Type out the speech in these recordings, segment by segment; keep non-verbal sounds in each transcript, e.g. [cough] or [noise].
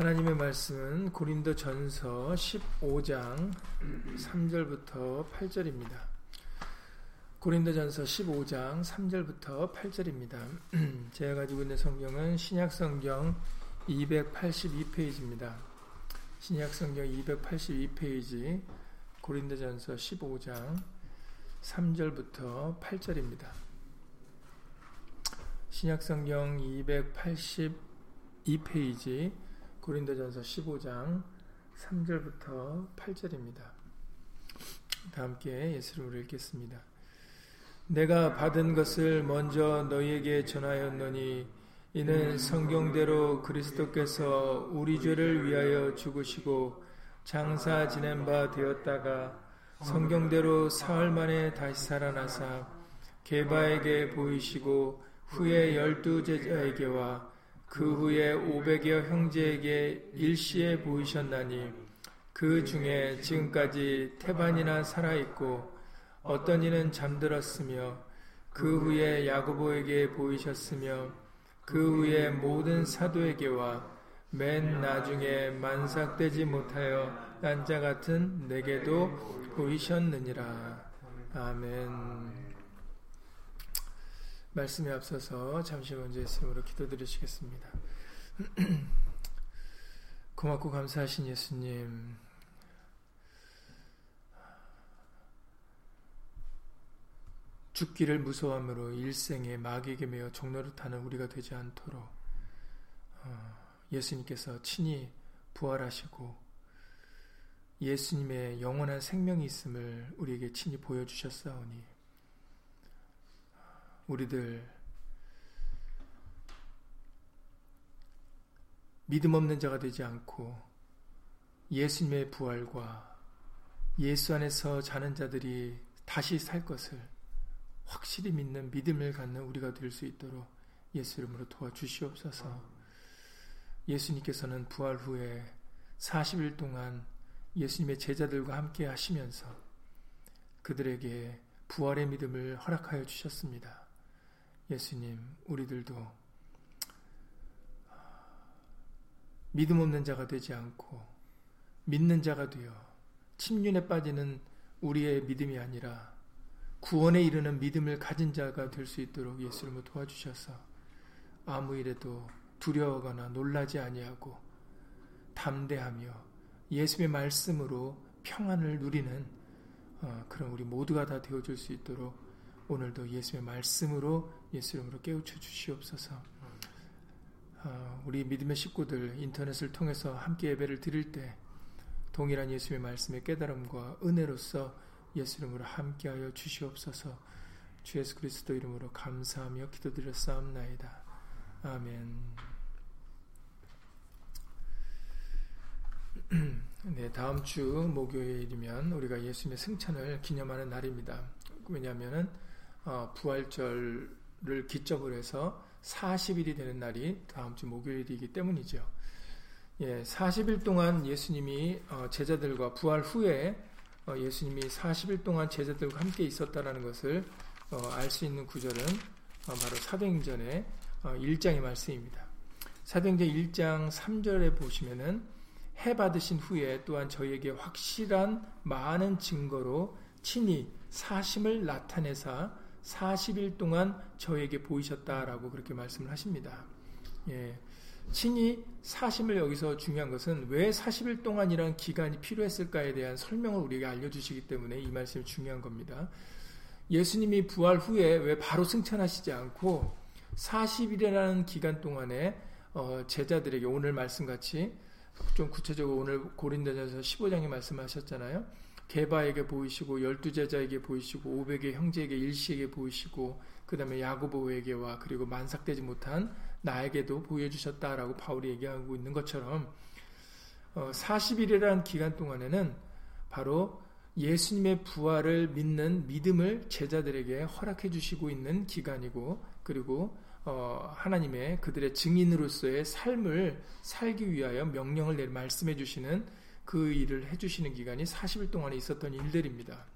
하나님의 말씀은 고린도 전서 15장 3절부터 8절입니다. 고린도 전서 15장 3절부터 8절입니다. 제가 가지고 있는 성경은 신약 성경 282페이지입니다. 신약 성경 282페이지 고린도 전서 15장 3절부터 8절입니다. 신약 성경 282페이지 고린도전서 15장 3절부터 8절입니다. 다 함께 예수를 읽겠습니다. 내가 받은 것을 먼저 너희에게 전하였노니 이는 성경대로 그리스도께서 우리 죄를 위하여 죽으시고 장사 지낸 바 되었다가 성경대로 사흘 만에 다시 살아나사 게바에게 보이시고 후에 열두 제자에게와 그 후에 오백여 형제에게 일시에 보이셨나니 그 중에 지금까지 태반이나 살아있고 어떤 이는 잠들었으며 그 후에 야고보에게 보이셨으며 그 후에 모든 사도에게와 맨 나중에 만삭되지 못하여 난자 같은 내게도 보이셨느니라. 아멘. 말씀에 앞서서 잠시 먼저 예수님으로 기도드리시겠습니다. [clears throat] 고맙고 감사하신 예수님, 죽기를 무서함으로 일생에 마귀에게 매어 타는 우리가 되지 않도록 어, 예수님께서 친히 부활하시고 예수님의 영원한 생명이 있음을 우리에게 친히 보여주셨사오니 우리들 믿음 없는 자가 되지 않고 예수님의 부활과 예수 안에서 자는 자들이 다시 살 것을 확실히 믿는 믿음을 갖는 우리가 될 수 있도록 예수 이름으로 도와주시옵소서. 예수님께서는 부활 후에 40일 동안 예수님의 제자들과 함께 하시면서 그들에게 부활의 믿음을 허락하여 주셨습니다. 예수님, 우리들도 믿음 없는 자가 되지 않고 믿는 자가 되어 침륜에 빠지는 우리의 믿음이 아니라 구원에 이르는 믿음을 가진 자가 될 수 있도록 예수님을 도와주셔서 아무 일에도 두려워하거나 놀라지 아니하고 담대하며 예수의 말씀으로 평안을 누리는 어, 그런 우리 모두가 다 되어줄 수 있도록 오늘도 예수의 말씀으로 예수 이름으로 깨우쳐 주시옵소서. 어, 우리 믿음의 식구들 인터넷을 통해서 함께 예배를 드릴 때 동일한 예수의 말씀의 깨달음과 은혜로서 예수 이름으로 함께하여 주시옵소서. 주 예수 그리스도 이름으로 감사하며 기도드렸사옵나이다. 아멘. [clears throat] 네, 다음 주 목요일이면 우리가 예수님의 승천을 기념하는 날입니다. 왜냐하면은 어, 부활절을 기점으로 해서 40일이 되는 날이 다음 주 목요일이기 때문이죠. 예, 40일 동안 예수님이 어, 제자들과 부활 후에 어, 예수님이 40일 동안 제자들과 함께 있었다라는 것을 알 수 있는 구절은 바로 사도행전의 1장의 말씀입니다. 사도행전 1장 3절에 보시면은 해 받으신 후에 또한 저희에게 확실한 많은 증거로 친히 사심을 나타내사 40일 동안 저에게 보이셨다라고 그렇게 말씀을 하십니다. 예. 친히 사심을 여기서 중요한 것은 왜 40일 동안이라는 기간이 필요했을까에 대한 설명을 우리에게 알려주시기 때문에 이 말씀이 중요한 겁니다. 예수님이 부활 후에 왜 바로 승천하시지 않고 40일이라는 기간 동안에 어, 제자들에게 오늘 말씀같이 좀 구체적으로 오늘 고린도전서 15장에 말씀하셨잖아요. 게바에게 보이시고 열두 제자에게 보이시고 오백의 형제에게 일시에게 보이시고 그 다음에 야고보에게와 그리고 만삭되지 못한 나에게도 보여주셨다라고 바울이 얘기하고 있는 것처럼 어, 40일이라는 기간 동안에는 바로 예수님의 부활을 믿는 믿음을 제자들에게 허락해 주시고 있는 기간이고 그리고 어, 하나님의 그들의 증인으로서의 삶을 살기 위하여 명령을 내 말씀해 주시는 그 일을 해주시는 기간이 40일 동안에 있었던 일들입니다.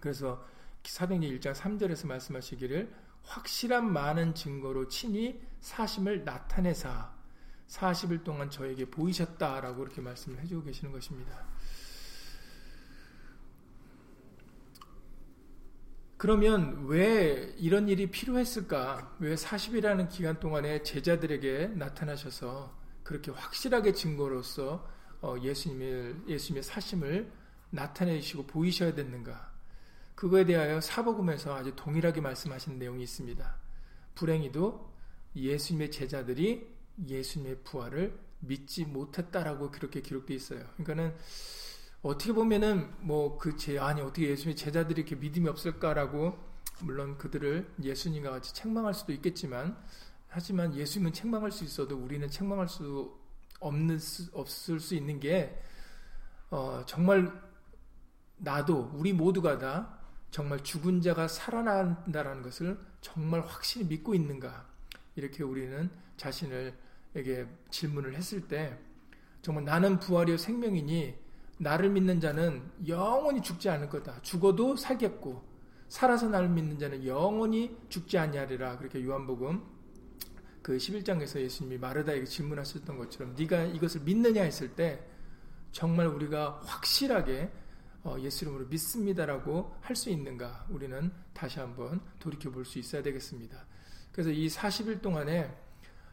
그래서 사도행전 1장 3절에서 말씀하시기를 확실한 많은 증거로 친히 사심을 나타내사 40일 동안 저에게 보이셨다라고 그렇게 말씀을 해주고 계시는 것입니다. 그러면 왜 이런 일이 필요했을까? 왜 40일이라는 기간 동안에 제자들에게 나타나셔서 그렇게 확실하게 증거로서 어, 예수님의, 예수님의 사심을 나타내시고 보이셔야 됐는가? 그거에 대하여 사복음에서 아주 동일하게 말씀하신 내용이 있습니다. 불행히도 예수님의 제자들이 예수님의 부활을 믿지 못했다라고 그렇게 기록되어 있어요. 그러니까는 어떻게 보면은 뭐 그 제, 아니 어떻게 예수님의 제자들이 이렇게 믿음이 없을까라고 물론 그들을 예수님과 같이 책망할 수도 있겠지만 하지만 예수님은 책망할 수 있어도 우리는 책망할 수 없는 없을 수 있는 게 어, 정말 나도 우리 모두가 다 정말 죽은 자가 살아난다라는 것을 정말 확실히 믿고 있는가 이렇게 우리는 자신을에게 질문을 했을 때 정말 나는 부활이요 생명이니 나를 믿는 자는 영원히 죽지 않을 거다. 죽어도 살겠고 살아서 나를 믿는 자는 영원히 죽지 아니하리라. 그렇게 요한복음 그 11장에서 예수님이 마르다에게 질문하셨던 것처럼 네가 이것을 믿느냐 했을 때 정말 우리가 확실하게 어, 예수 이름으로 믿습니다라고 할 수 있는가 우리는 다시 한번 돌이켜 볼 수 있어야 되겠습니다. 그래서 이 40일 동안에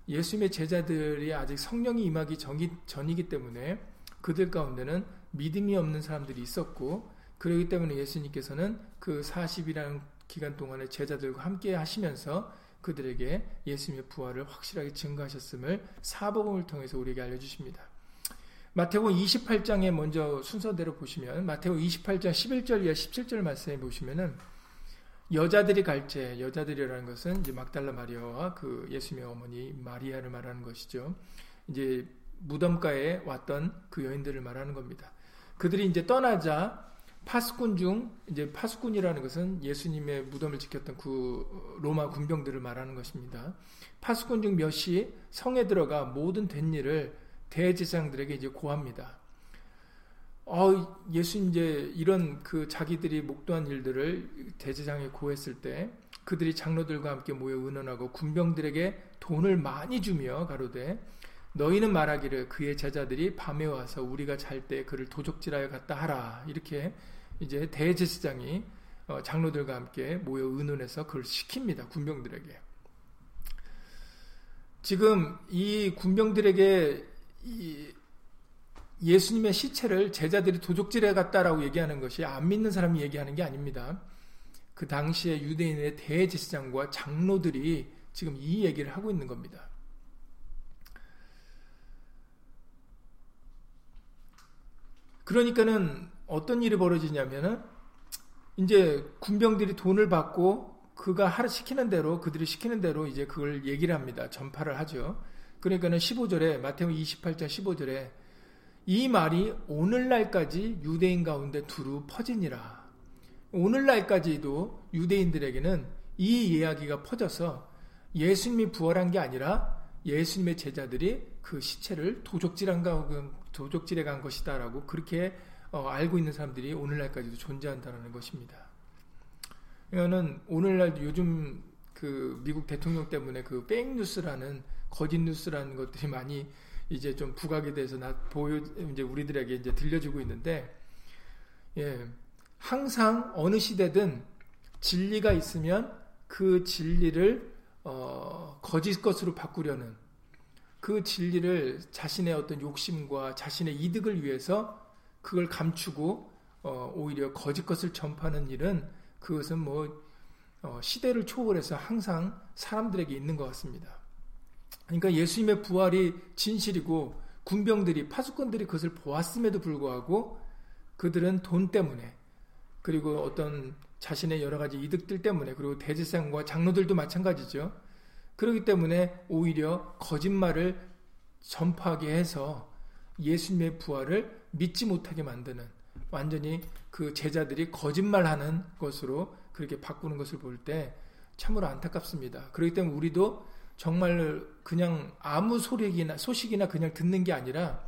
예수님의 제자들이 아직 성령이 임하기 전이기 때문에 그들 가운데는 믿음이 없는 사람들이 있었고 그러기 때문에 예수님께서는 그 40이라는 기간 동안에 제자들과 함께 하시면서 그들에게 예수님의 부활을 확실하게 증거하셨음을 사복음을 통해서 우리에게 알려주십니다. 마태복음 28장에 먼저 순서대로 보시면 마태복음 28장 11절 이하 17절 말씀에 보시면은 여자들이 갈제 여자들이라는 것은 이제 막달라 마리아와 그 예수님의 어머니 마리아를 말하는 것이죠. 이제 무덤가에 왔던 그 여인들을 말하는 겁니다. 그들이 이제 떠나자 파수꾼 중 이제 파수꾼이라는 것은 예수님의 무덤을 지켰던 그 로마 군병들을 말하는 것입니다. 파수꾼 중 몇이 성에 들어가 모든 된 일을 대제사장들에게 이제 고합니다. 어, 예수 이제 이런 그 자기들이 목도한 일들을 대제장에 고했을 때 그들이 장로들과 함께 모여 의논하고 군병들에게 돈을 많이 주며 가로되 너희는 말하기를 그의 제자들이 밤에 와서 우리가 잘 때 그를 도적질하여 갔다 하라. 이렇게 이제 대제사장이 어, 장로들과 함께 모여 의논해서 그걸 시킵니다. 군병들에게. 지금 이 군병들에게 이 예수님의 시체를 제자들이 도적질해 갔다라고 얘기하는 것이 안 믿는 사람이 얘기하는 게 아닙니다. 그 당시에 유대인의 대제사장과 장로들이 지금 이 얘기를 하고 있는 겁니다. 그러니까는 어떤 일이 벌어지냐면은 이제 군병들이 돈을 받고 그가 하루 시키는 대로 그들이 시키는 대로 이제 그걸 얘기를 합니다. 전파를 하죠. 그러니까는 15절에 마태복 28장 15절에 이 말이 오늘날까지 유대인 가운데 두루 퍼지니라. 오늘날까지도 유대인들에게는 이 이야기가 퍼져서 예수님이 부활한 게 아니라 예수님의 제자들이 그 시체를 도적질한 도적질해 간 것이다라고 그렇게 어, 알고 있는 사람들이 오늘날까지도 존재한다는 것입니다. 이거는 오늘날 요즘 그 미국 대통령 때문에 그 백뉴스라는 거짓 뉴스라는 것들이 많이 이제 좀 부각에 대해서 나 보여 이제 우리들에게 이제 들려주고 있는데 예 항상 어느 시대든 진리가 있으면 그 진리를 어, 거짓 것으로 바꾸려는 그 진리를 자신의 어떤 욕심과 자신의 이득을 위해서 그걸 감추고 어, 오히려 거짓 것을 전파하는 일은 그것은 뭐 어, 시대를 초월해서 항상 사람들에게 있는 것 같습니다. 그러니까 예수님의 부활이 진실이고 군병들이 파수꾼들이 그것을 보았음에도 불구하고 그들은 돈 때문에 그리고 어떤 자신의 여러 가지 이득들 때문에 그리고 대제사장과 장로들도 마찬가지죠. 그렇기 때문에 오히려 거짓말을 전파하게 해서 예수님의 부활을 믿지 못하게 만드는 완전히 그 제자들이 거짓말하는 것으로 그렇게 바꾸는 것을 볼 때 참으로 안타깝습니다. 그렇기 때문에 우리도 정말 그냥 아무 소리나 소식이나 그냥 듣는 게 아니라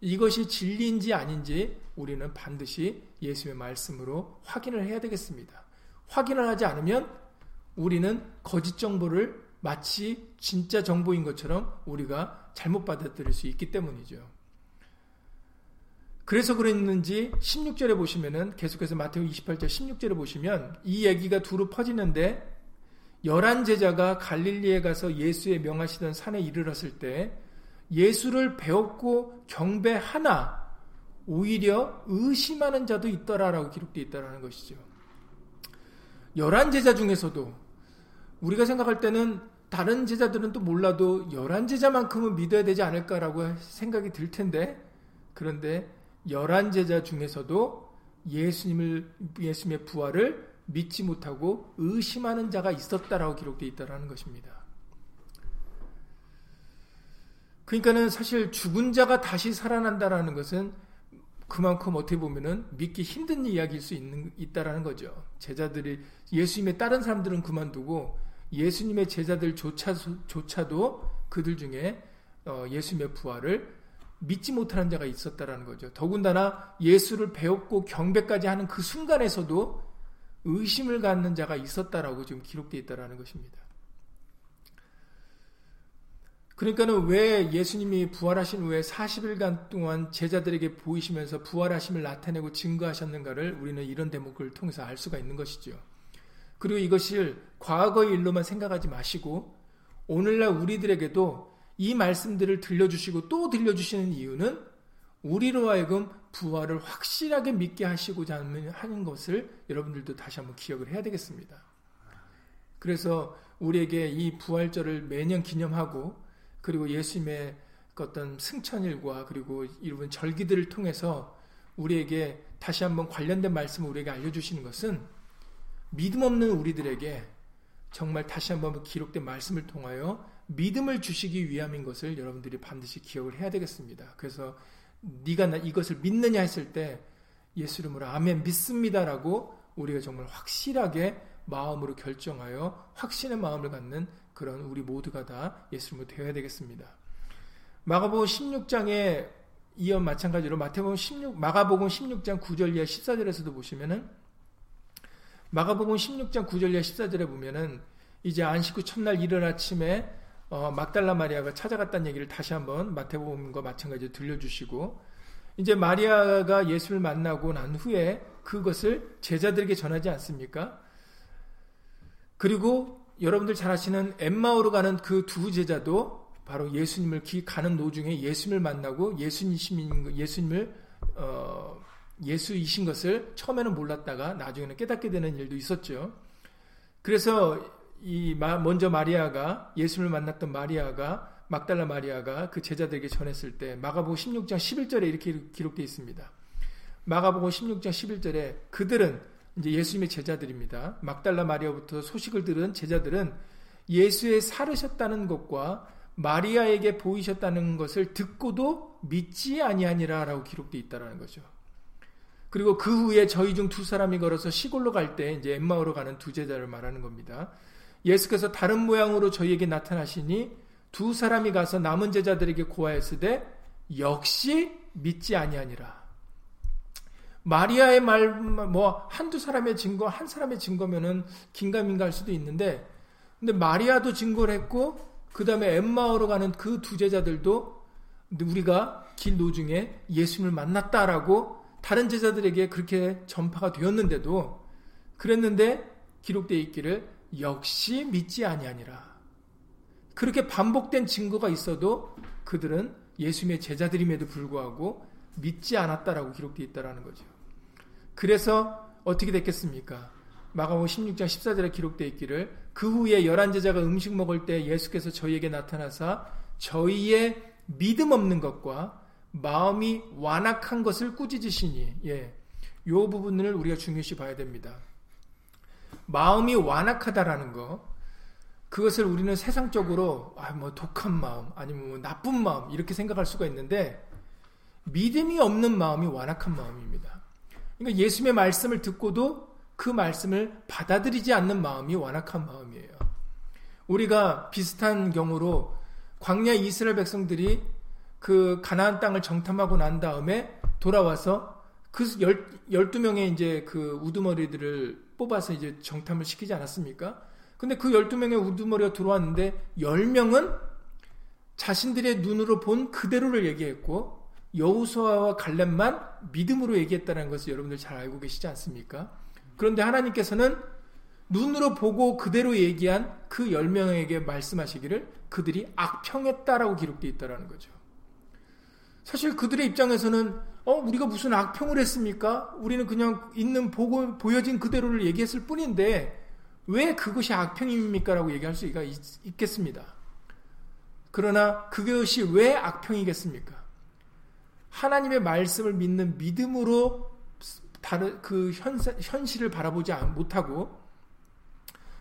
이것이 진리인지 아닌지 우리는 반드시 예수의 말씀으로 확인을 해야 되겠습니다. 확인을 하지 않으면 우리는 거짓 정보를 마치 진짜 정보인 것처럼 우리가 잘못 받아들일 수 있기 때문이죠. 그래서 그랬는지 16절에 보시면은 계속해서 마태오 28절 16절에 보시면 이 얘기가 두루 퍼지는데 열한 제자가 갈릴리에 가서 예수의 명하시던 산에 이르렀을 때 예수를 배웠고 경배하나 오히려 의심하는 자도 있더라라고 기록되어 있다라는 것이죠. 열한 제자 중에서도 우리가 생각할 때는 다른 제자들은 또 몰라도 열한 제자만큼은 믿어야 되지 않을까라고 생각이 들 텐데 그런데 열한 제자 중에서도 예수님을 예수님의 부활을 믿지 못하고 의심하는 자가 있었다라고 기록되어 있다라는 것입니다. 그러니까는 사실 죽은 자가 다시 살아난다라는 것은 그만큼 어떻게 보면은 믿기 힘든 이야기일 수 있는 있다라는 거죠. 제자들이 예수님의 다른 사람들은 그만두고 예수님의 제자들조차도 그들 중에 어, 예수님의 부활을 믿지 못하는 자가 있었다라는 거죠. 더군다나 예수를 배웠고 경배까지 하는 그 순간에서도 의심을 갖는 자가 있었다라고 지금 기록되어 있다라는 것입니다. 그러니까는 왜 예수님이 부활하신 후에 40일간 동안 제자들에게 보이시면서 부활하심을 나타내고 증거하셨는가를 우리는 이런 대목을 통해서 알 수가 있는 것이죠. 그리고 이것을 과거의 일로만 생각하지 마시고 오늘날 우리들에게도 이 말씀들을 들려주시고 또 들려주시는 이유는 우리로 하여금 부활을 확실하게 믿게 하시고자 하는 것을 여러분들도 다시 한번 기억을 해야 되겠습니다. 그래서 우리에게 이 부활절을 매년 기념하고 그리고 예수님의 그 어떤 승천일과 그리고 이런 절기들을 통해서 우리에게 다시 한번 관련된 말씀을 우리에게 알려주시는 것은 믿음 없는 우리들에게 정말 다시 한번 기록된 말씀을 통하여 믿음을 주시기 위함인 것을 여러분들이 반드시 기억을 해야 되겠습니다. 그래서 네가 이것을 믿느냐 했을 때 예수 이름으로 아멘 믿습니다라고 우리가 정말 확실하게 마음으로 결정하여 확신의 마음을 갖는 그런 우리 모두가 다 예수님을 되어야 되겠습니다. 마가복음 16장에 이어 마찬가지로 마태복음 16 마가복음 16장 9절 이하 14절에서도 보시면은 마가복음 16장 9절 이하 14절에 보면은 이제 안식 후 첫날 이른 아침에 어, 막달라 마리아가 찾아갔다는 얘기를 다시 한번 마태복음과 마찬가지로 들려주시고 이제 마리아가 예수를 만나고 난 후에 그것을 제자들에게 전하지 않습니까? 그리고 여러분들 잘 아시는 엠마오로 가는 그 두 제자도 바로 예수님을 가는 노중에 예수님을 만나고 예수님 예수님을 어, 예수이신 것을 처음에는 몰랐다가 나중에는 깨닫게 되는 일도 있었죠. 그래서 이 먼저 마리아가 예수님을 만났던 마리아가 막달라 마리아가 그 제자들에게 전했을 때 마가복음 16장 11절에 이렇게 기록되어 있습니다. 마가복음 16장 11절에 그들은 이제 예수님의 제자들입니다. 막달라 마리아부터 소식을 들은 제자들은 예수의 살으셨다는 것과 마리아에게 보이셨다는 것을 듣고도 믿지 아니하니라라고 기록되어 있다라는 거죠. 그리고 그 후에 저희 중 두 사람이 걸어서 시골로 갈 때 이제 엠마오로 가는 두 제자를 말하는 겁니다. 예수께서 다른 모양으로 저희에게 나타나시니 두 사람이 가서 남은 제자들에게 고하였으되 역시 믿지 아니하니라. 마리아의 말, 뭐, 한두 사람의 증거, 한 사람의 증거면은 긴가민가 할 수도 있는데, 근데 마리아도 증거를 했고, 그 다음에 엠마오로 가는 그 두 제자들도 우리가 길 노중에 예수님을 만났다라고 다른 제자들에게 그렇게 전파가 되었는데도, 그랬는데 기록되어 있기를 역시 믿지 아니하니라. 그렇게 반복된 증거가 있어도 그들은 예수님의 제자들임에도 불구하고 믿지 않았다라고 기록되어 있다라는 거죠. 그래서 어떻게 됐겠습니까? 마가복음 16장 14절에 기록되어 있기를 그 후에 열한 제자가 음식 먹을 때 예수께서 저희에게 나타나사 저희의 믿음 없는 것과 마음이 완악한 것을 꾸짖으시니 예. 요 부분을 우리가 중요시 봐야 됩니다. 마음이 완악하다라는 거 그것을 우리는 세상적으로 아, 뭐 독한 마음 아니면 뭐 나쁜 마음 이렇게 생각할 수가 있는데 믿음이 없는 마음이 완악한 마음입니다. 그러니까 예수님의 말씀을 듣고도 그 말씀을 받아들이지 않는 마음이 완악한 마음이에요. 우리가 비슷한 경우로 광야 이스라엘 백성들이 그 가나안 땅을 정탐하고 난 다음에 돌아와서 그 12명의 이제 그 우두머리들을 뽑아서 이제 정탐을 시키지 않았습니까? 근데 그 12명의 우두머리가 들어왔는데 10명은 자신들의 눈으로 본 그대로를 얘기했고 여우수아와 갈렙만 믿음으로 얘기했다는 것을 여러분들 잘 알고 계시지 않습니까? 그런데 하나님께서는 눈으로 보고 그대로 얘기한 그 10명에게 말씀하시기를 그들이 악평했다라고 기록되어 있다는 거죠. 사실 그들의 입장에서는 어 우리가 무슨 악평을 했습니까? 우리는 그냥 있는 보고 보여진 그대로를 얘기했을 뿐인데 왜 그것이 악평입니까 라고 얘기할 수가 있, 겠습니다 그러나 그것이 왜 악평이겠습니까? 하나님의 말씀을 믿는 믿음으로 다른 그 현, 현실을 바라보지 못하고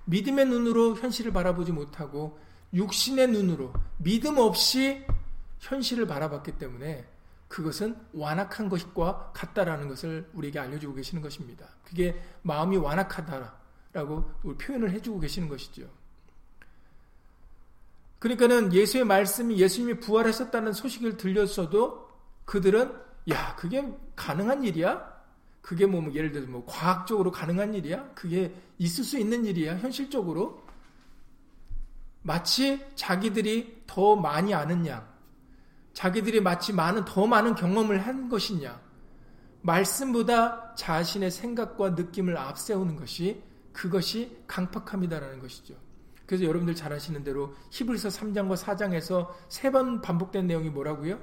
믿음의 눈으로 현실을 바라보지 못하고 육신의 눈으로 믿음 없이 현실을 바라봤기 때문에 그것은 완악한 것과 같다라는 것을 우리에게 알려주고 계시는 것입니다. 그게 마음이 완악하다라고 표현을 해주고 계시는 것이죠. 그러니까는 예수의 말씀이 예수님이 부활하셨다는 소식을 들렸어도 그들은 야 그게 가능한 일이야? 그게 뭐, 뭐 예를 들어서 뭐 과학적으로 가능한 일이야? 그게 있을 수 있는 일이야? 현실적으로? 마치 자기들이 더 많이 아는 양, 자기들이 마치 많은, 더 많은 경험을 한 것이냐, 말씀보다 자신의 생각과 느낌을 앞세우는 것이 그것이 강팍함이다라는 것이죠. 그래서 여러분들 잘 아시는 대로 히브리서 3장과 4장에서 세 번 반복된 내용이 뭐라고요?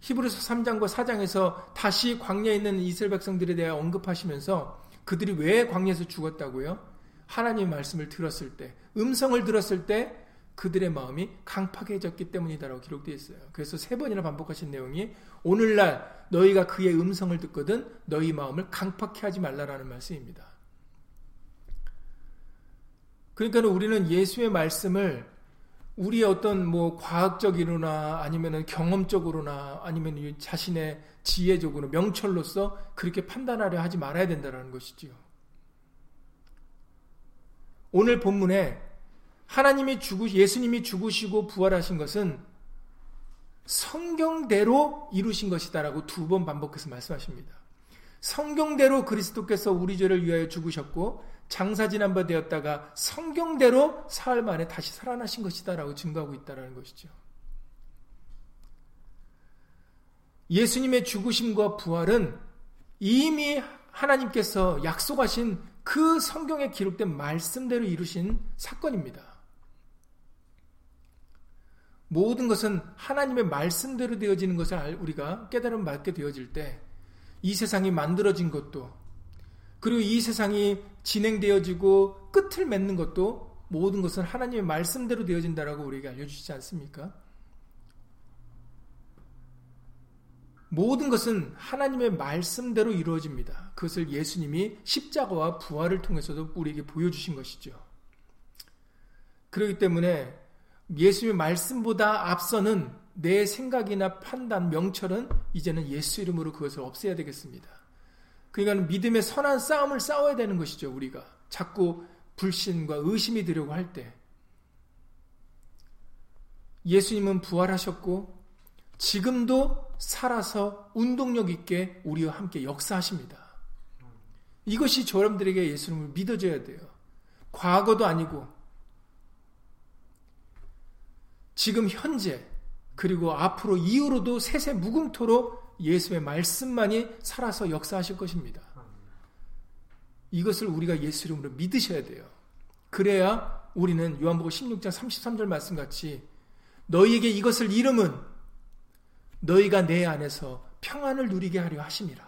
히브리서 3장과 4장에서 다시 광야에 있는 이스라엘 백성들에 대해 언급하시면서 그들이 왜 광야에서 죽었다고요? 하나님의 말씀을 들었을 때, 음성을 들었을 때 그들의 마음이 강팍해졌기 때문이다라고 기록되어 있어요. 그래서 세 번이나 반복하신 내용이 오늘날 너희가 그의 음성을 듣거든 너희 마음을 강팍해 하지 말라라는 말씀입니다. 그러니까 우리는 예수의 말씀을 우리의 어떤 뭐 과학적이로나 아니면은 경험적으로나 아니면 자신의 지혜적으로 명철로서 그렇게 판단하려 하지 말아야 된다는 것이지요. 오늘 본문에 하나님이 죽으 예수님이 죽으시고 부활하신 것은 성경대로 이루신 것이다라고 두 번 반복해서 말씀하십니다. 성경대로 그리스도께서 우리 죄를 위하여 죽으셨고 장사 지난 바 되었다가 성경대로 사흘 만에 다시 살아나신 것이다라고 증거하고 있다라는 것이죠. 예수님의 죽으심과 부활은 이미 하나님께서 약속하신 그 성경에 기록된 말씀대로 이루신 사건입니다. 모든 것은 하나님의 말씀대로 되어지는 것을 우리가 깨달음 받게 되어질 때 이 세상이 만들어진 것도 그리고 이 세상이 진행되어지고 끝을 맺는 것도 모든 것은 하나님의 말씀대로 되어진다라고 우리에게 알려주시지 않습니까? 모든 것은 하나님의 말씀대로 이루어집니다. 그것을 예수님이 십자가와 부활을 통해서도 우리에게 보여주신 것이죠. 그렇기 때문에 예수의 말씀보다 앞서는 내 생각이나 판단, 명철은 이제는 예수 이름으로 그것을 없애야 되겠습니다. 그러니까 믿음의 선한 싸움을 싸워야 되는 것이죠, 우리가. 자꾸 불신과 의심이 들려고 할 때. 예수님은 부활하셨고, 지금도 살아서 운동력 있게 우리와 함께 역사하십니다. 이것이 저여러분들에게 예수님을 믿어줘야 돼요. 과거도 아니고, 지금 현재, 그리고 앞으로 이후로도 세세 무궁토록 예수의 말씀만이 살아서 역사하실 것입니다. 이것을 우리가 예수 이름으로 믿으셔야 돼요. 그래야 우리는 요한복음 16장 33절 말씀같이 너희에게 이것을 이름은 너희가 내 안에서 평안을 누리게 하려 하심이라.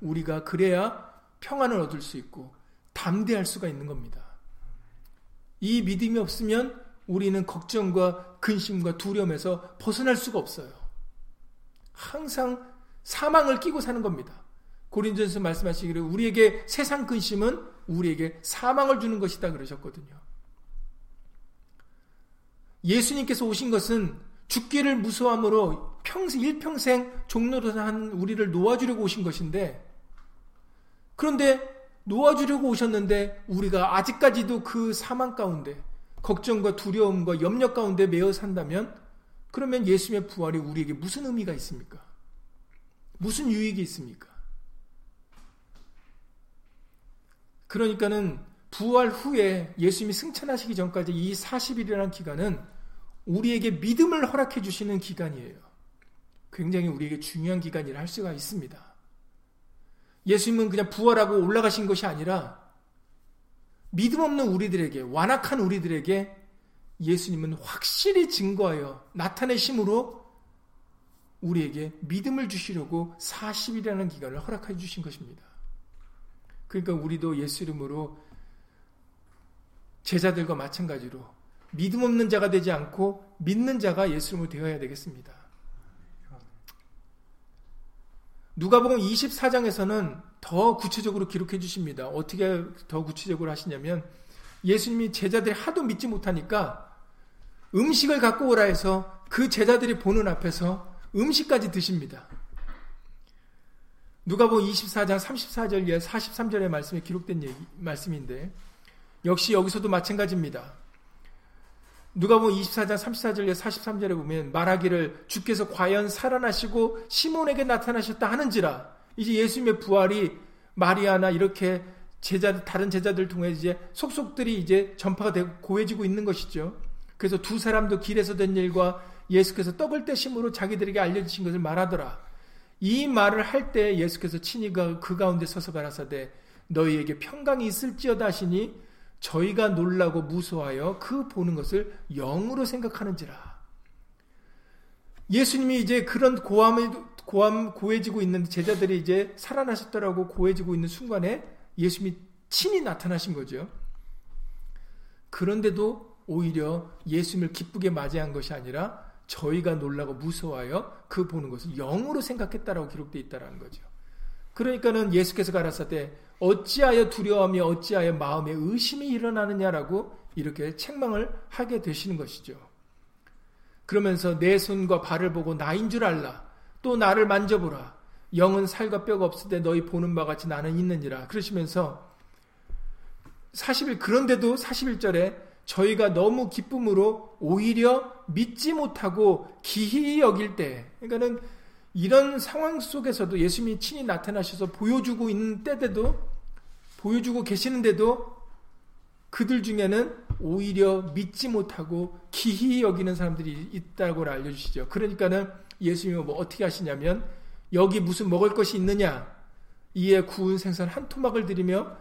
우리가 그래야 평안을 얻을 수 있고 담대할 수가 있는 겁니다. 이 믿음이 없으면 우리는 걱정과 근심과 두려움에서 벗어날 수가 없어요. 항상 사망을 끼고 사는 겁니다. 고린전서 말씀하시기를 우리에게 세상 근심은 우리에게 사망을 주는 것이다 그러셨거든요. 예수님께서 오신 것은 죽기를 무서함으로 평생 일평생 종로로한 우리를 놓아주려고 오신 것인데 그런데 놓아주려고 오셨는데 우리가 아직까지도 그 사망 가운데 걱정과 두려움과 염려 가운데 매어 산다면 그러면 예수님의 부활이 우리에게 무슨 의미가 있습니까? 무슨 유익이 있습니까? 그러니까는 부활 후에 예수님이 승천하시기 전까지 이 40일이라는 기간은 우리에게 믿음을 허락해 주시는 기간이에요. 굉장히 우리에게 중요한 기간이라 할 수가 있습니다. 예수님은 그냥 부활하고 올라가신 것이 아니라 믿음 없는 우리들에게, 완악한 우리들에게 예수님은 확실히 증거하여 나타내심으로 우리에게 믿음을 주시려고 40일이라는 기간을 허락해 주신 것입니다. 그러니까 우리도 예수 이름으로 제자들과 마찬가지로 믿음 없는 자가 되지 않고 믿는 자가 예수 이름으로 되어야 되겠습니다. 누가복음 24장에서는 더 구체적으로 기록해 주십니다. 어떻게 더 구체적으로 하시냐면 예수님이 제자들이 하도 믿지 못하니까 음식을 갖고 오라 해서 그 제자들이 보는 앞에서 음식까지 드십니다. 누가복음 24장 34절 에 43절의 말씀에 기록된 얘기, 말씀인데 역시 여기서도 마찬가지입니다. 누가복음 24장 34절에 43절에 보면 말하기를 주께서 과연 살아나시고 시몬에게 나타나셨다 하는지라 이제 예수님의 부활이 마리아나 이렇게 제자 다른 제자들 통해 이제 속속들이 이제 전파가 되고 고해지고 있는 것이죠. 그래서 두 사람도 길에서 된 일과 예수께서 떡을 떼심으로 자기들에게 알려주신 것을 말하더라. 이 말을 할 때 예수께서 친히 그 가운데 서서 가라사대 너희에게 평강이 있을지어다 하시니 저희가 놀라고 무서워하여 그 보는 것을 영으로 생각하는지라. 예수님이 이제 그런 고함을 고함 고해지고 있는 제자들이 이제 살아나셨다라고 고해지고 있는 순간에 예수님이 친히 나타나신 거죠. 그런데도 오히려 예수님을 기쁘게 맞이한 것이 아니라 저희가 놀라고 무서워하여 그 보는 것을 영으로 생각했다라고 기록되어 있다라는 거죠. 그러니까는 예수께서 가라사대 어찌하여 두려움이 어찌하여 마음에 의심이 일어나느냐라고 이렇게 책망을 하게 되시는 것이죠. 그러면서 내 손과 발을 보고 나인 줄 알라. 또 나를 만져보라. 영은 살과 뼈가 없을 때 너희 보는 바 같이 나는 있느니라. 그러시면서 40일 그런데도 41절에 저희가 너무 기쁨으로 오히려 믿지 못하고 기히 여길 때 그러니까는 이런 상황 속에서도 예수님이 친히 나타나셔서 보여주고 있는 때에도 보여주고 계시는데도 그들 중에는 오히려 믿지 못하고 기히 여기는 사람들이 있다고 알려주시죠. 그러니까는 예수님이 뭐 어떻게 하시냐면 여기 무슨 먹을 것이 있느냐 이에 구운 생선 한 토막을 드리며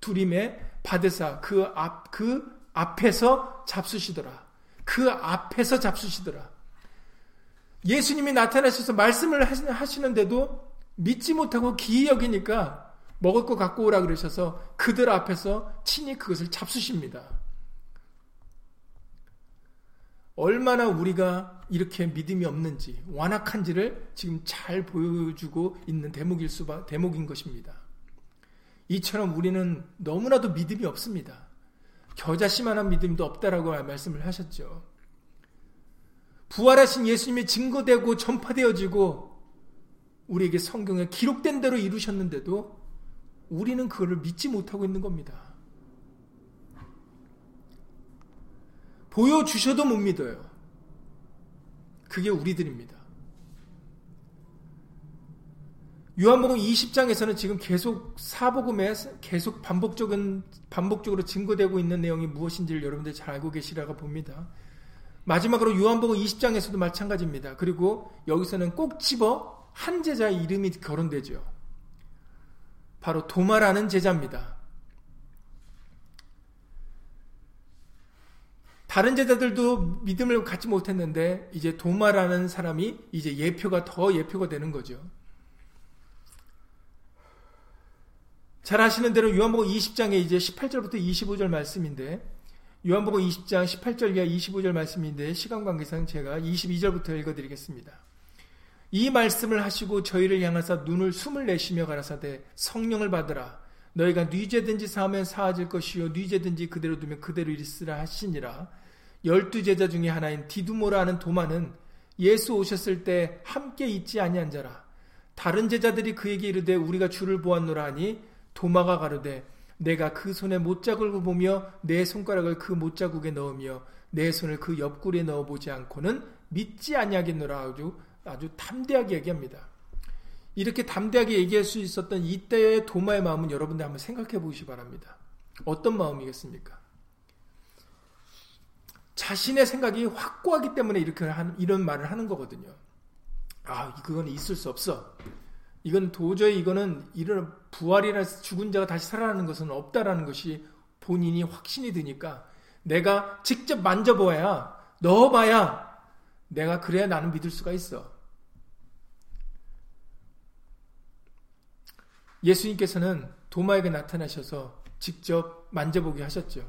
두림에 받으사 그 앞, 그 앞에서 잡수시더라. 그 앞에서 잡수시더라. 예수님이 나타나셔서 말씀을 하시는데도 믿지 못하고 기이 여기니까 먹을 거 갖고 오라 그러셔서 그들 앞에서 친히 그것을 잡수십니다. 얼마나 우리가 이렇게 믿음이 없는지 완악한지를 지금 잘 보여주고 있는 대목일 수바 대목인 것입니다. 이처럼 우리는 너무나도 믿음이 없습니다. 겨자씨만한 믿음도 없다라고 말씀을 하셨죠. 부활하신 예수님이 증거되고 전파되어지고 우리에게 성경에 기록된 대로 이루셨는데도 우리는 그거를 믿지 못하고 있는 겁니다. 보여주셔도 못 믿어요. 그게 우리들입니다. 요한복음 20장에서는 지금 계속 사복음에 계속 반복적인 반복적으로 증거되고 있는 내용이 무엇인지를 여러분들 잘 알고 계시라고 봅니다. 마지막으로 요한복음 20장에서도 마찬가지입니다. 그리고 여기서는 꼭 집어 한 제자의 이름이 거론되죠. 바로 도마라는 제자입니다. 다른 제자들도 믿음을 갖지 못했는데 이제 도마라는 사람이 이제 예표가 더 예표가 되는 거죠. 잘 아시는 대로 요한복음 20장에 이제 18절부터 25절 말씀인데 요한복음 20장 18절 이하 25절 말씀인데 시간 관계상 제가 22절부터 읽어드리겠습니다. 이 말씀을 하시고 저희를 향하사 눈을 숨을 내쉬며 가라사대 성령을 받으라. 너희가 뉘죄든지 사하면 사아질 것이요 뉘죄든지 그대로 두면 그대로 일으라 하시니라. 열두 제자 중에 하나인 디두모라 하는 도마는 예수 오셨을 때 함께 있지 아니한 자라. 다른 제자들이 그에게 이르되 우리가 주를 보았노라 하니 도마가 가로되 내가 그 손에 못자국을 보며 내 손가락을 그 못자국에 넣으며 내 손을 그 옆구리에 넣어보지 않고는 믿지 아니하겠노라 아주 아주 담대하게 얘기합니다. 이렇게 담대하게 얘기할 수 있었던 이때의 도마의 마음은 여러분들 한번 생각해 보시기 바랍니다. 어떤 마음이겠습니까? 자신의 생각이 확고하기 때문에 이렇게 한, 이런 말을 하는 거거든요. 아, 그건 있을 수 없어. 이건 도저히 이거는 이런 부활이나 죽은 자가 다시 살아나는 것은 없다라는 것이 본인이 확신이 드니까 내가 직접 만져봐야 넣어봐야 내가 그래야 나는 믿을 수가 있어. 예수님께서는 도마에게 나타나셔서 직접 만져보게 하셨죠.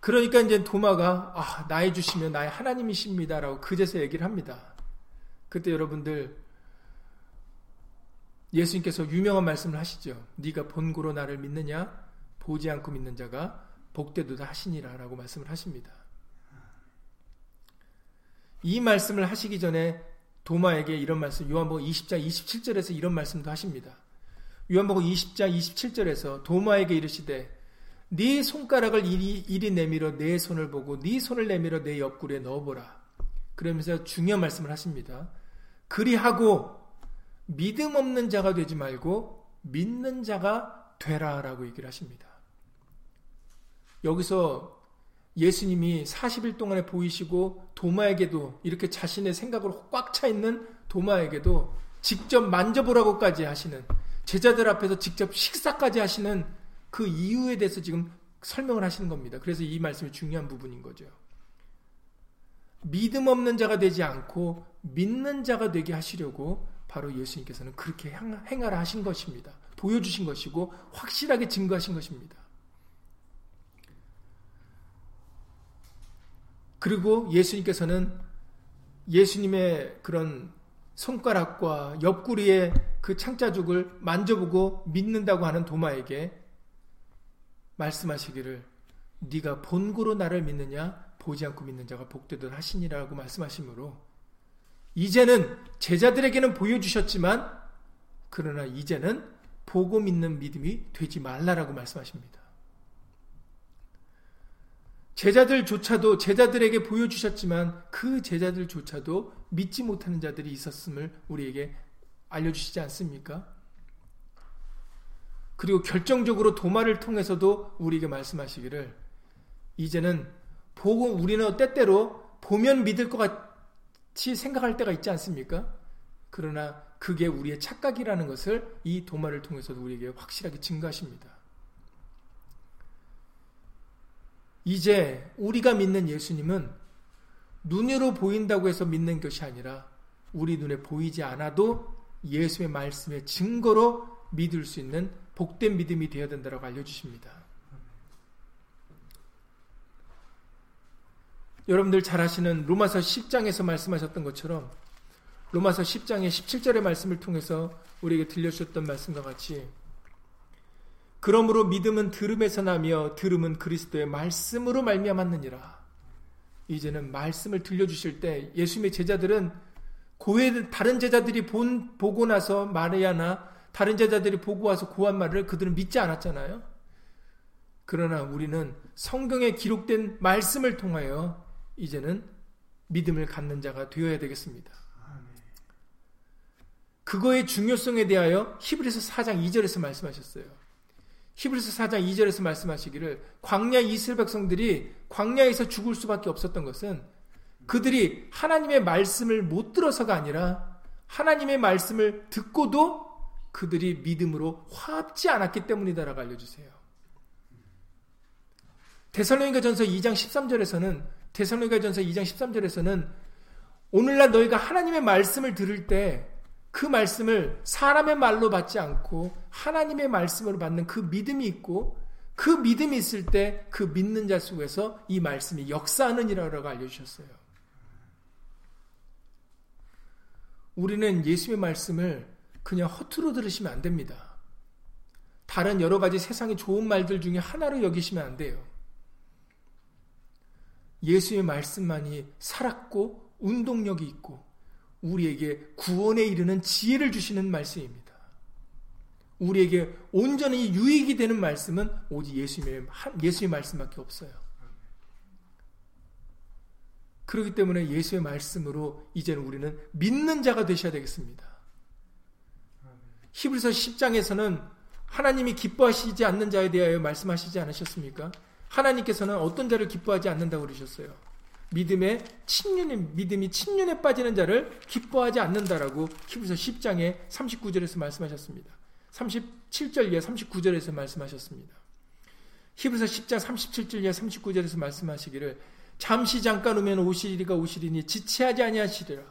그러니까 이제 도마가 아, 나의 주시면 나의 하나님이십니다라고 그제서 얘기를 합니다. 그때 여러분들 예수님께서 유명한 말씀을 하시죠. 네가 본고로 나를 믿느냐? 보지 않고 믿는 자가 복되도다 하시니라라고 말씀을 하십니다. 이 말씀을 하시기 전에 도마에게 이런 말씀 요한복음 20장 27절에서 이런 말씀도 하십니다. 요한복음 20장 27절에서 도마에게 이르시되 네 손가락을 이리, 이리 내밀어 내 손을 보고 네 손을 내밀어 내 옆구리에 넣어보라. 그러면서 중요한 말씀을 하십니다. 그리하고 믿음 없는 자가 되지 말고 믿는 자가 되라라고 얘기를 하십니다. 여기서 예수님이 40일 동안에 보이시고 도마에게도 이렇게 자신의 생각으로 꽉 차 있는 도마에게도 직접 만져보라고까지 하시는 제자들 앞에서 직접 식사까지 하시는 그 이유에 대해서 지금 설명을 하시는 겁니다. 그래서 이 말씀이 중요한 부분인 거죠. 믿음 없는 자가 되지 않고 믿는 자가 되게 하시려고 바로 예수님께서는 그렇게 행하라 하신 것입니다. 보여주신 것이고 확실하게 증거하신 것입니다. 그리고 예수님께서는 예수님의 그런 손가락과 옆구리의 그 창자죽을 만져보고 믿는다고 하는 도마에게 말씀하시기를 네가 본고로 나를 믿느냐 보지 않고 믿는 자가 복되듯 하시니라고 말씀하시므로 이제는 제자들에게는 보여주셨지만 그러나 이제는 보고 믿는 믿음이 되지 말라라고 말씀하십니다. 제자들조차도 제자들에게 보여주셨지만 그 제자들조차도 믿지 못하는 자들이 있었음을 우리에게 알려주시지 않습니까? 그리고 결정적으로 도마를 통해서도 우리에게 말씀하시기를 이제는 보고 우리는 때때로 보면 믿을 것 같이 생각할 때가 있지 않습니까? 그러나 그게 우리의 착각이라는 것을 이 도마를 통해서도 우리에게 확실하게 증거하십니다. 이제 우리가 믿는 예수님은 눈으로 보인다고 해서 믿는 것이 아니라 우리 눈에 보이지 않아도 예수의 말씀의 증거로 믿을 수 있는 복된 믿음이 되어야 된다고 알려주십니다. 여러분들 잘 아시는 로마서 10장에서 말씀하셨던 것처럼 로마서 10장의 17절의 말씀을 통해서 우리에게 들려주셨던 말씀과 같이 그러므로 믿음은 들음에서 나며 들음은 그리스도의 말씀으로 말미암았느니라. 이제는 말씀을 들려주실 때 예수님의 제자들은 고해 다른 제자들이 본 보고 나서 마리아나 다른 제자들이 보고 와서 고한 말을 그들은 믿지 않았잖아요. 그러나 우리는 성경에 기록된 말씀을 통하여 이제는 믿음을 갖는 자가 되어야 되겠습니다. 그거의 중요성에 대하여 히브리서 4장 2절에서 말씀하셨어요. 히브리서 4장 2절에서 말씀하시기를 광야 이스라엘 백성들이 광야에서 죽을 수밖에 없었던 것은 그들이 하나님의 말씀을 못 들어서가 아니라 하나님의 말씀을 듣고도 그들이 믿음으로 화합지 않았기 때문이다라고 알려주세요. 데살로니가 전서 2장 13절에서는 데살로니가 전서 2장 13절에서는 오늘날 너희가 하나님의 말씀을 들을 때 그 말씀을 사람의 말로 받지 않고 하나님의 말씀으로 받는 그 믿음이 있고 그 믿음이 있을 때 그 믿는 자 속에서 이 말씀이 역사하느니라고 알려주셨어요. 우리는 예수의 말씀을 그냥 허투루 들으시면 안 됩니다. 다른 여러 가지 세상의 좋은 말들 중에 하나로 여기시면 안 돼요. 예수의 말씀만이 살았고 운동력이 있고 우리에게 구원에 이르는 지혜를 주시는 말씀입니다. 우리에게 온전히 유익이 되는 말씀은 오직 예수님의, 예수의 말씀밖에 없어요. 그렇기 때문에 예수의 말씀으로 이제는 우리는 믿는 자가 되셔야 되겠습니다. 히브리서 10장에서는 하나님이 기뻐하시지 않는 자에 대하여 말씀하시지 않으셨습니까? 하나님께서는 어떤 자를 기뻐하지 않는다고 그러셨어요. 믿음에 친윤에 믿음이 친윤에 빠지는 자를 기뻐하지 않는다라고 히브리서 10장에 39절에서 말씀하셨습니다. 37절 이하 39절에서 말씀하셨습니다. 히브리서 10장 37절 이하 39절에서 말씀하시기를 잠시 잠깐 오면 오시리가 오시리니 지체하지 아니하시리라.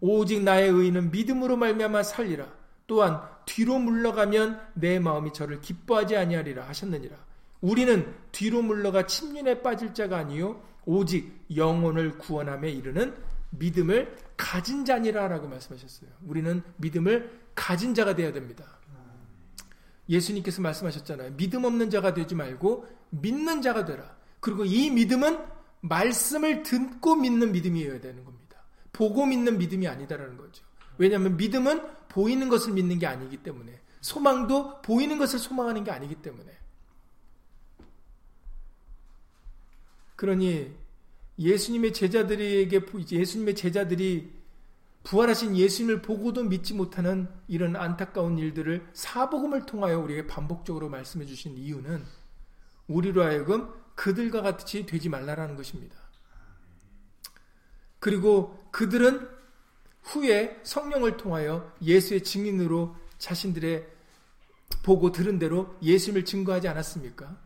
오직 나의 의는 믿음으로 말미암아 살리라. 또한 뒤로 물러가면 내 마음이 저를 기뻐하지 아니하리라 하셨느니라. 우리는 뒤로 물러가 침륜에 빠질 자가 아니요 오직 영혼을 구원함에 이르는 믿음을 가진 자니라라고 말씀하셨어요. 우리는 믿음을 가진 자가 되어야 됩니다. 예수님께서 말씀하셨잖아요. 믿음 없는 자가 되지 말고 믿는 자가 되라. 그리고 이 믿음은 말씀을 듣고 믿는 믿음이어야 되는 겁니다. 보고 믿는 믿음이 아니다라는 거죠. 왜냐하면 믿음은 보이는 것을 믿는 게 아니기 때문에 소망도 보이는 것을 소망하는 게 아니기 때문에 그러니 예수님의 제자들에게 예수님의 제자들이 부활하신 예수님을 보고도 믿지 못하는 이런 안타까운 일들을 사복음을 통하여 우리에게 반복적으로 말씀해 주신 이유는 우리로 하여금 그들과 같이 되지 말라라는 것입니다. 그리고 그들은 후에 성령을 통하여 예수의 증인으로 자신들의 보고 들은 대로 예수님을 증거하지 않았습니까?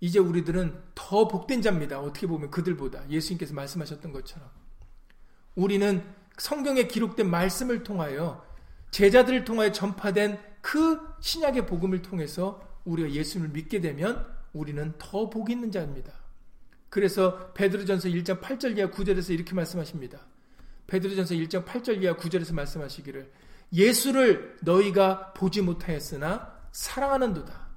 이제 우리들은 더 복된 자입니다. 어떻게 보면 그들보다 예수님께서 말씀하셨던 것처럼 우리는 성경에 기록된 말씀을 통하여 제자들을 통하여 전파된 그 신약의 복음을 통해서 우리가 예수님을 믿게 되면 우리는 더복 있는 자입니다. 그래서 베드로전서 1장 8절 이하 9절에서 이렇게 말씀하십니다. 베드로전서 1장 8절 이하 9절에서 말씀하시기를 예수를 너희가 보지 못하였으나 사랑하는도다.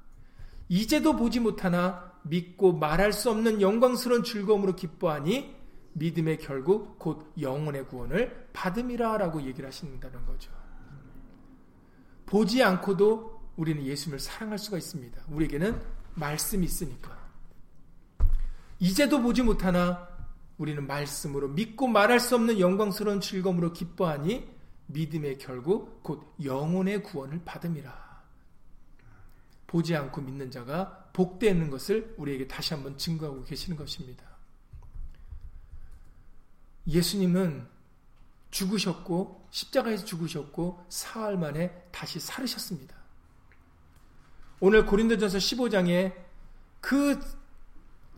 이제도 보지 못하나 믿고 말할 수 없는 영광스러운 즐거움으로 기뻐하니 믿음의 결국 곧 영혼의 구원을 받음이라라고 얘기를 하신다는 거죠. 보지 않고도 우리는 예수님을 사랑할 수가 있습니다. 우리에게는 말씀이 있으니까. 이제도 보지 못하나 우리는 말씀으로 믿고 말할 수 없는 영광스러운 즐거움으로 기뻐하니 믿음의 결국 곧 영혼의 구원을 받음이라. 보지 않고 믿는 자가 복되는 것을 우리에게 다시 한번 증거하고 계시는 것입니다. 예수님은 죽으셨고 십자가에서 죽으셨고 사흘 만에 다시 살으셨습니다. 오늘 고린도전서 15장에 그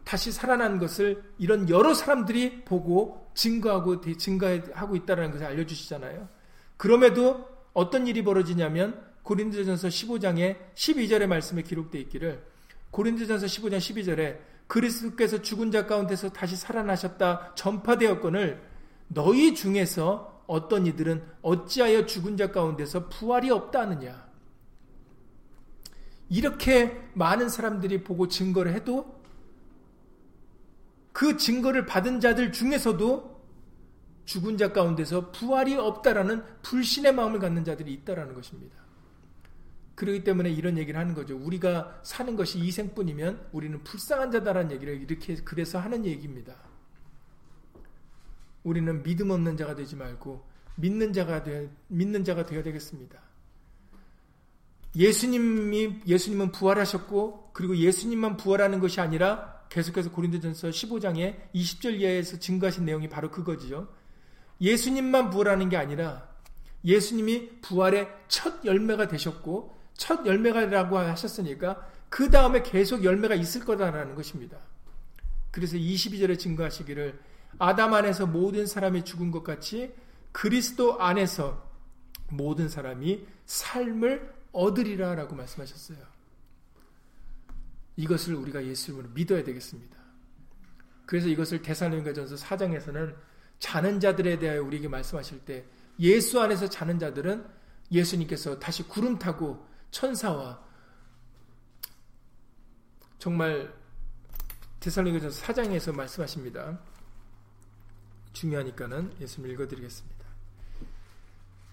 다시 살아난 것을 이런 여러 사람들이 보고 증거하고 증거하고 있다는 것을 알려주시잖아요. 그럼에도 어떤 일이 벌어지냐면 고린도전서 15장에 12절의 말씀에 기록되어 있기를 고린도전서 15장 12절에 그리스도께서 죽은 자 가운데서 다시 살아나셨다 전파되었거늘 너희 중에서 어떤 이들은 어찌하여 죽은 자 가운데서 부활이 없다 하느냐 이렇게 많은 사람들이 보고 증거를 해도 그 증거를 받은 자들 중에서도 죽은 자 가운데서 부활이 없다라는 불신의 마음을 갖는 자들이 있다라는 것입니다. 그렇기 때문에 이런 얘기를 하는 거죠. 우리가 사는 것이 이 생뿐이면 우리는 불쌍한 자다라는 얘기를 이렇게 그래서 하는 얘기입니다. 우리는 믿음 없는 자가 되지 말고 믿는 자가 되 믿는 자가 되어야 되겠습니다. 예수님이 예수님은 부활하셨고 그리고 예수님만 부활하는 것이 아니라 계속해서 고린도전서 15장에 20절 이하에서 증거하신 내용이 바로 그거지요. 예수님만 부활하는 게 아니라 예수님이 부활의 첫 열매가 되셨고 첫 열매가라고 하셨으니까 그 다음에 계속 열매가 있을 거다라는 것입니다. 그래서 22절에 증거하시기를 아담 안에서 모든 사람이 죽은 것 같이 그리스도 안에서 모든 사람이 삶을 얻으리라 라고 말씀하셨어요. 이것을 우리가 예수님으로 믿어야 되겠습니다. 그래서 이것을 대사로가전서 4장에서는 자는 자들에 대하여 우리에게 말씀하실 때 예수 안에서 자는 자들은 예수님께서 다시 구름 타고 천사와 정말 데살로니가전서 4장에서 말씀하십니다. 중요하니까는 예수님 읽어드리겠습니다.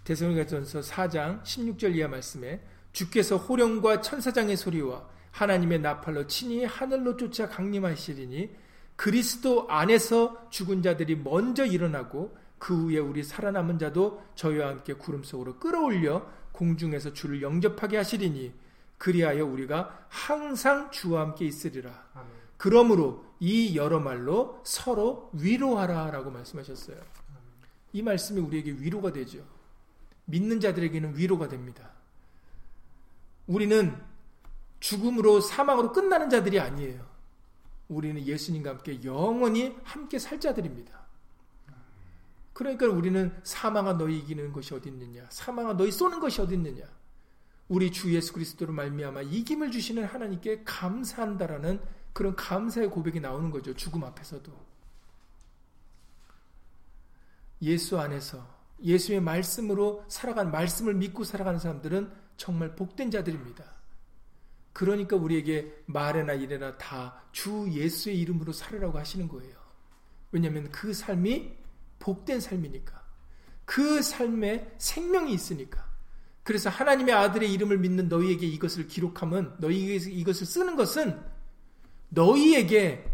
데살로니가전서 4장 16절 이하 말씀에 주께서 호령과 천사장의 소리와 하나님의 나팔로 친히 하늘로 쫓아 강림하시리니 그리스도 안에서 죽은 자들이 먼저 일어나고 그 후에 우리 살아남은 자도 저희와 함께 구름 속으로 끌어올려 공중에서 주를 영접하게 하시리니 그리하여 우리가 항상 주와 함께 있으리라. 아멘. 그러므로 이 여러 말로 서로 위로하라라고 말씀하셨어요. 이 말씀이 우리에게 위로가 되죠. 믿는 자들에게는 위로가 됩니다. 우리는 죽음으로 사망으로 끝나는 자들이 아니에요. 우리는 예수님과 함께 영원히 함께 살 자들입니다. 그러니까 우리는 사망아 너희 이기는 것이 어디 있느냐? 사망아 너희 쏘는 것이 어디 있느냐? 우리 주 예수 그리스도로 말미암아 이김을 주시는 하나님께 감사한다라는 그런 감사의 고백이 나오는 거죠. 죽음 앞에서도. 예수 안에서 예수의 말씀으로 살아간 말씀을 믿고 살아가는 사람들은 정말 복된 자들입니다. 그러니까 우리에게 말에나 이래나 다 주 예수의 이름으로 살으라고 하시는 거예요. 왜냐하면 그 삶이 복된 삶이니까. 그 삶에 생명이 있으니까. 그래서 하나님의 아들의 이름을 믿는 너희에게 이것을 기록함은 너희에게 이것을 쓰는 것은 너희에게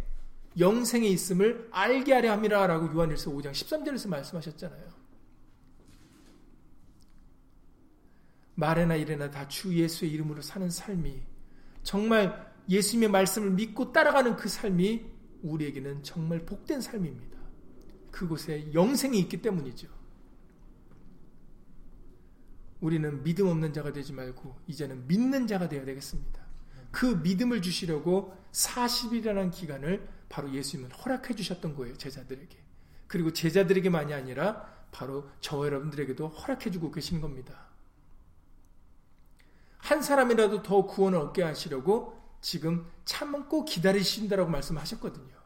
영생에 있음을 알게 하려 함이라라고 요한일서 5장 13절에서 말씀하셨잖아요. 말에나 이래나 다 주 예수의 이름으로 사는 삶이 정말 예수님의 말씀을 믿고 따라가는 그 삶이 우리에게는 정말 복된 삶입니다. 그곳에 영생이 있기 때문이죠. 우리는 믿음 없는 자가 되지 말고 이제는 믿는 자가 되어야 되겠습니다. 그 믿음을 주시려고 40일이라는 기간을 바로 예수님은 허락해 주셨던 거예요, 제자들에게. 그리고 제자들에게만이 아니라 바로 저 여러분들에게도 허락해 주고 계신 겁니다. 한 사람이라도 더 구원을 얻게 하시려고 지금 참고 기다리신다라고 말씀하셨거든요.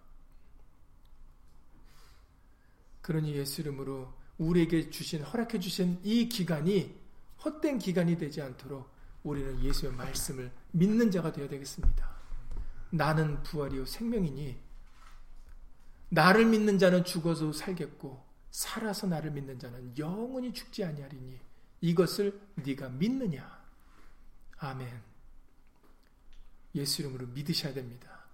그러니 예수 이름으로 우리에게 주신 허락해 주신 이 기간이 헛된 기간이 되지 않도록 우리는 예수의 말씀을 믿는 자가 되어야 되겠습니다. 나는 부활이요 생명이니 나를 믿는 자는 죽어도 살겠고 살아서 나를 믿는 자는 영원히 죽지 아니하리니 이것을 네가 믿느냐? 아멘. 예수 이름으로 믿으셔야 됩니다.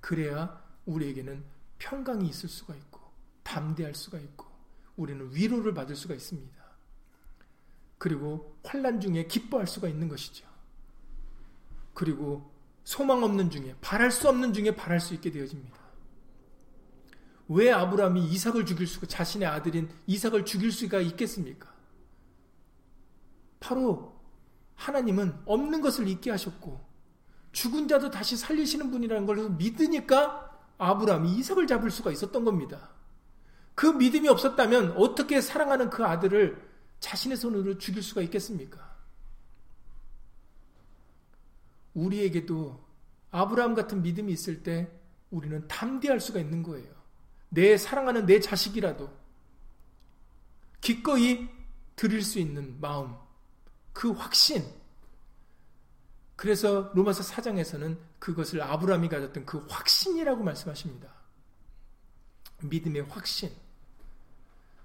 그래야 우리에게는 평강이 있을 수가 있고 담대할 수가 있고 우리는 위로를 받을 수가 있습니다. 그리고 환란 중에 기뻐할 수가 있는 것이죠. 그리고 소망 없는 중에 바랄 수 없는 중에 바랄 수 있게 되어집니다. 왜 아브라함이 이삭을 죽일 수가 자신의 아들인 이삭을 죽일 수가 있겠습니까? 바로 하나님은 없는 것을 잊게 하셨고 죽은 자도 다시 살리시는 분이라는 걸 믿으니까 아브라함이 이삭을 잡을 수가 있었던 겁니다. 그 믿음이 없었다면 어떻게 사랑하는 그 아들을 자신의 손으로 죽일 수가 있겠습니까? 우리에게도 아브라함 같은 믿음이 있을 때 우리는 담대할 수가 있는 거예요. 내 사랑하는 내 자식이라도 기꺼이 드릴 수 있는 마음, 그 확신. 그래서 로마서 4장에서는 그것을 아브라함이 가졌던 그 확신이라고 말씀하십니다. 믿음의 확신.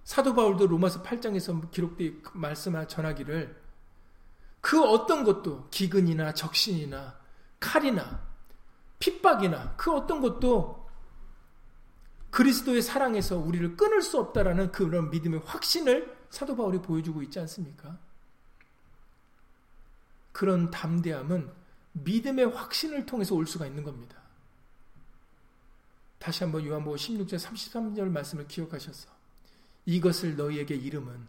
사도 바울도 로마서 8장에서 기록되어 말씀하 전하기를 그 어떤 것도 기근이나 적신이나 칼이나 핍박이나 그 어떤 것도 그리스도의 사랑에서 우리를 끊을 수 없다라는 그런 믿음의 확신을 사도 바울이 보여주고 있지 않습니까? 그런 담대함은 믿음의 확신을 통해서 올 수가 있는 겁니다. 다시 한번 요한복음 16절 33절 말씀을 기억하셔서 이것을 너희에게 이름은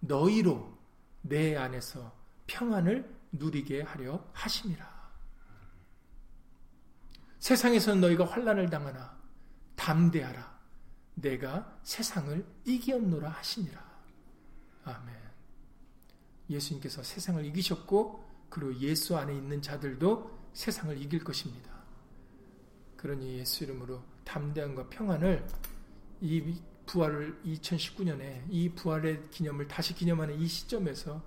너희로 내 안에서 평안을 누리게 하려 하심이라. 세상에서는 너희가 환란을 당하나 담대하라. 내가 세상을 이기었노라 하시니라. 아멘. 예수님께서 세상을 이기셨고 그리고 예수 안에 있는 자들도 세상을 이길 것입니다. 그러니 예수 이름으로 담대함과 평안을 이 부활을 2019년에 이 부활의 기념을 다시 기념하는 이 시점에서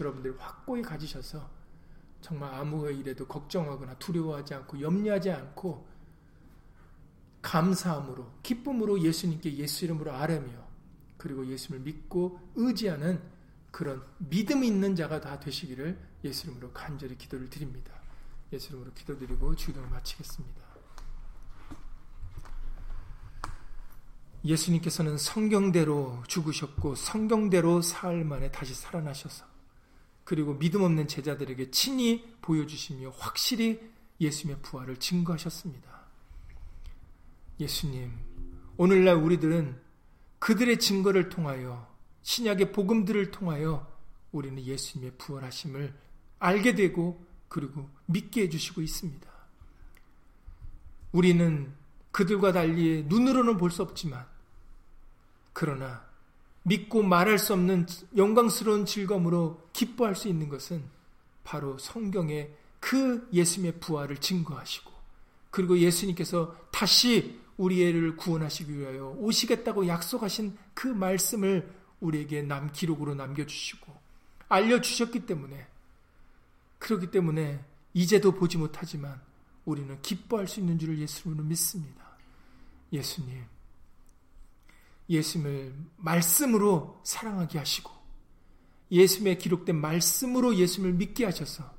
여러분들 확고히 가지셔서 정말 아무 일에도 걱정하거나 두려워하지 않고 염려하지 않고 감사함으로 기쁨으로 예수님께 예수 이름으로 아뢰며 그리고 예수님을 믿고 의지하는 그런 믿음 있는 자가 다 되시기를 예수 이름으로 간절히 기도를 드립니다. 예수 이름으로 기도드리고 주기도를 마치겠습니다. 예수님께서는 성경대로 죽으셨고 성경대로 사흘 만에 다시 살아나셔서 그리고 믿음 없는 제자들에게 친히 보여주시며 확실히 예수님의 부활을 증거하셨습니다. 예수님, 오늘날 우리들은 그들의 증거를 통하여 신약의 복음들을 통하여 우리는 예수님의 부활하심을 알게 되고 그리고 믿게 해주시고 있습니다. 우리는 그들과 달리 눈으로는 볼 수 없지만 그러나 믿고 말할 수 없는 영광스러운 즐거움으로 기뻐할 수 있는 것은 바로 성경의 그 예수님의 부활을 증거하시고 그리고 예수님께서 다시 우리 애를 구원하시기 위하여 오시겠다고 약속하신 그 말씀을 우리에게 남 기록으로 남겨주시고 알려주셨기 때문에 그렇기 때문에 이제도 보지 못하지만 우리는 기뻐할 수 있는 줄을 예수님으로 믿습니다. 예수님, 예수님을 말씀으로 사랑하게 하시고 예수님의 기록된 말씀으로 예수님을 믿게 하셔서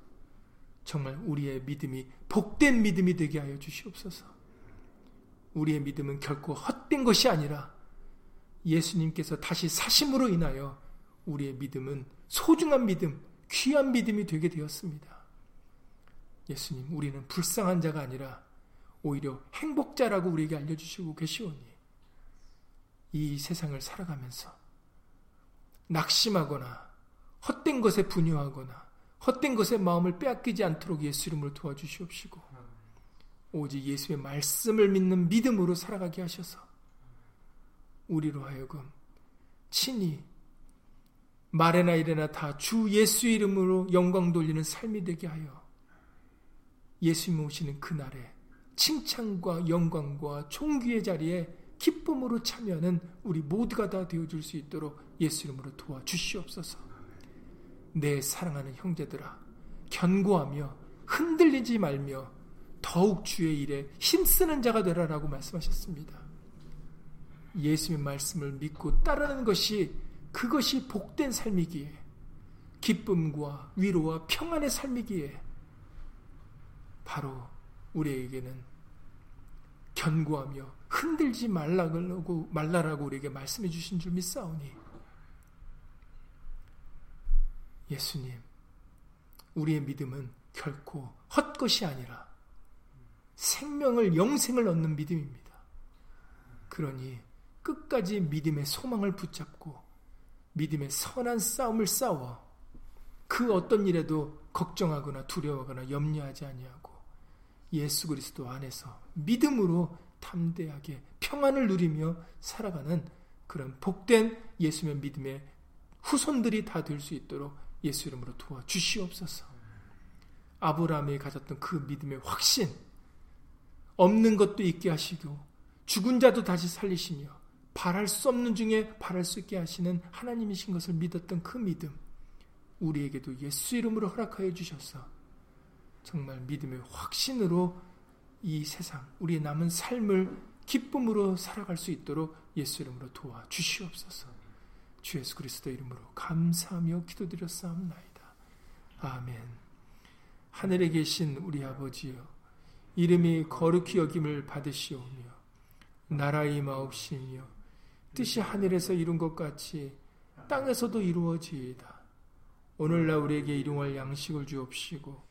정말 우리의 믿음이 복된 믿음이 되게 하여 주시옵소서. 우리의 믿음은 결코 헛된 것이 아니라 예수님께서 다시 사심으로 인하여 우리의 믿음은 소중한 믿음, 귀한 믿음이 되게 되었습니다. 예수님, 우리는 불쌍한 자가 아니라 오히려 행복자라고 우리에게 알려주시고 계시오니 이 세상을 살아가면서 낙심하거나 헛된 것에 분유하거나 헛된 것에 마음을 빼앗기지 않도록 예수 이름으로 도와주시옵시고 오직 예수의 말씀을 믿는 믿음으로 살아가게 하셔서 우리로 하여금 친히 말에나 이래나 다 주 예수 이름으로 영광 돌리는 삶이 되게 하여 예수님 오시는 그날에 칭찬과 영광과 총귀의 자리에 기쁨으로 참여하는 우리 모두가 다 되어줄 수 있도록 예수 이름으로 도와주시옵소서. 내 사랑하는 형제들아, 견고하며 흔들리지 말며 더욱 주의 일에 힘쓰는 자가 되라라고 말씀하셨습니다. 예수님의 말씀을 믿고 따르는 것이 그것이 복된 삶이기에 기쁨과 위로와 평안의 삶이기에 바로 우리에게는 견고하며 흔들지 말라고 말라라고 우리에게 말씀해 주신 줄 믿사오니 예수님 우리의 믿음은 결코 헛것이 아니라 생명을 영생을 얻는 믿음입니다. 그러니 끝까지 믿음의 소망을 붙잡고 믿음의 선한 싸움을 싸워 그 어떤 일에도 걱정하거나 두려워하거나 염려하지 아니하고 예수 그리스도 안에서 믿음으로 담대하게 평안을 누리며 살아가는 그런 복된 예수의 믿음의 후손들이 다 될 수 있도록 예수 이름으로 도와 주시옵소서. 아브라함이 가졌던 그 믿음의 확신, 없는 것도 있게 하시고 죽은 자도 다시 살리시며 바랄 수 없는 중에 바랄 수 있게 하시는 하나님이신 것을 믿었던 그 믿음, 우리에게도 예수 이름으로 허락하여 주셔서 정말 믿음의 확신으로 이 세상, 우리의 남은 삶을 기쁨으로 살아갈 수 있도록 예수 이름으로 도와 주시옵소서. 주 예수 그리스도 이름으로 감사하며 기도드렸사옵나이다. 아멘. 하늘에 계신 우리 아버지여, 이름이 거룩히 여김을 받으시오며, 나라의 마옵시며, 뜻이 하늘에서 이룬 것 같이 땅에서도 이루어지이다. 오늘날 우리에게 일용할 양식을 주옵시고,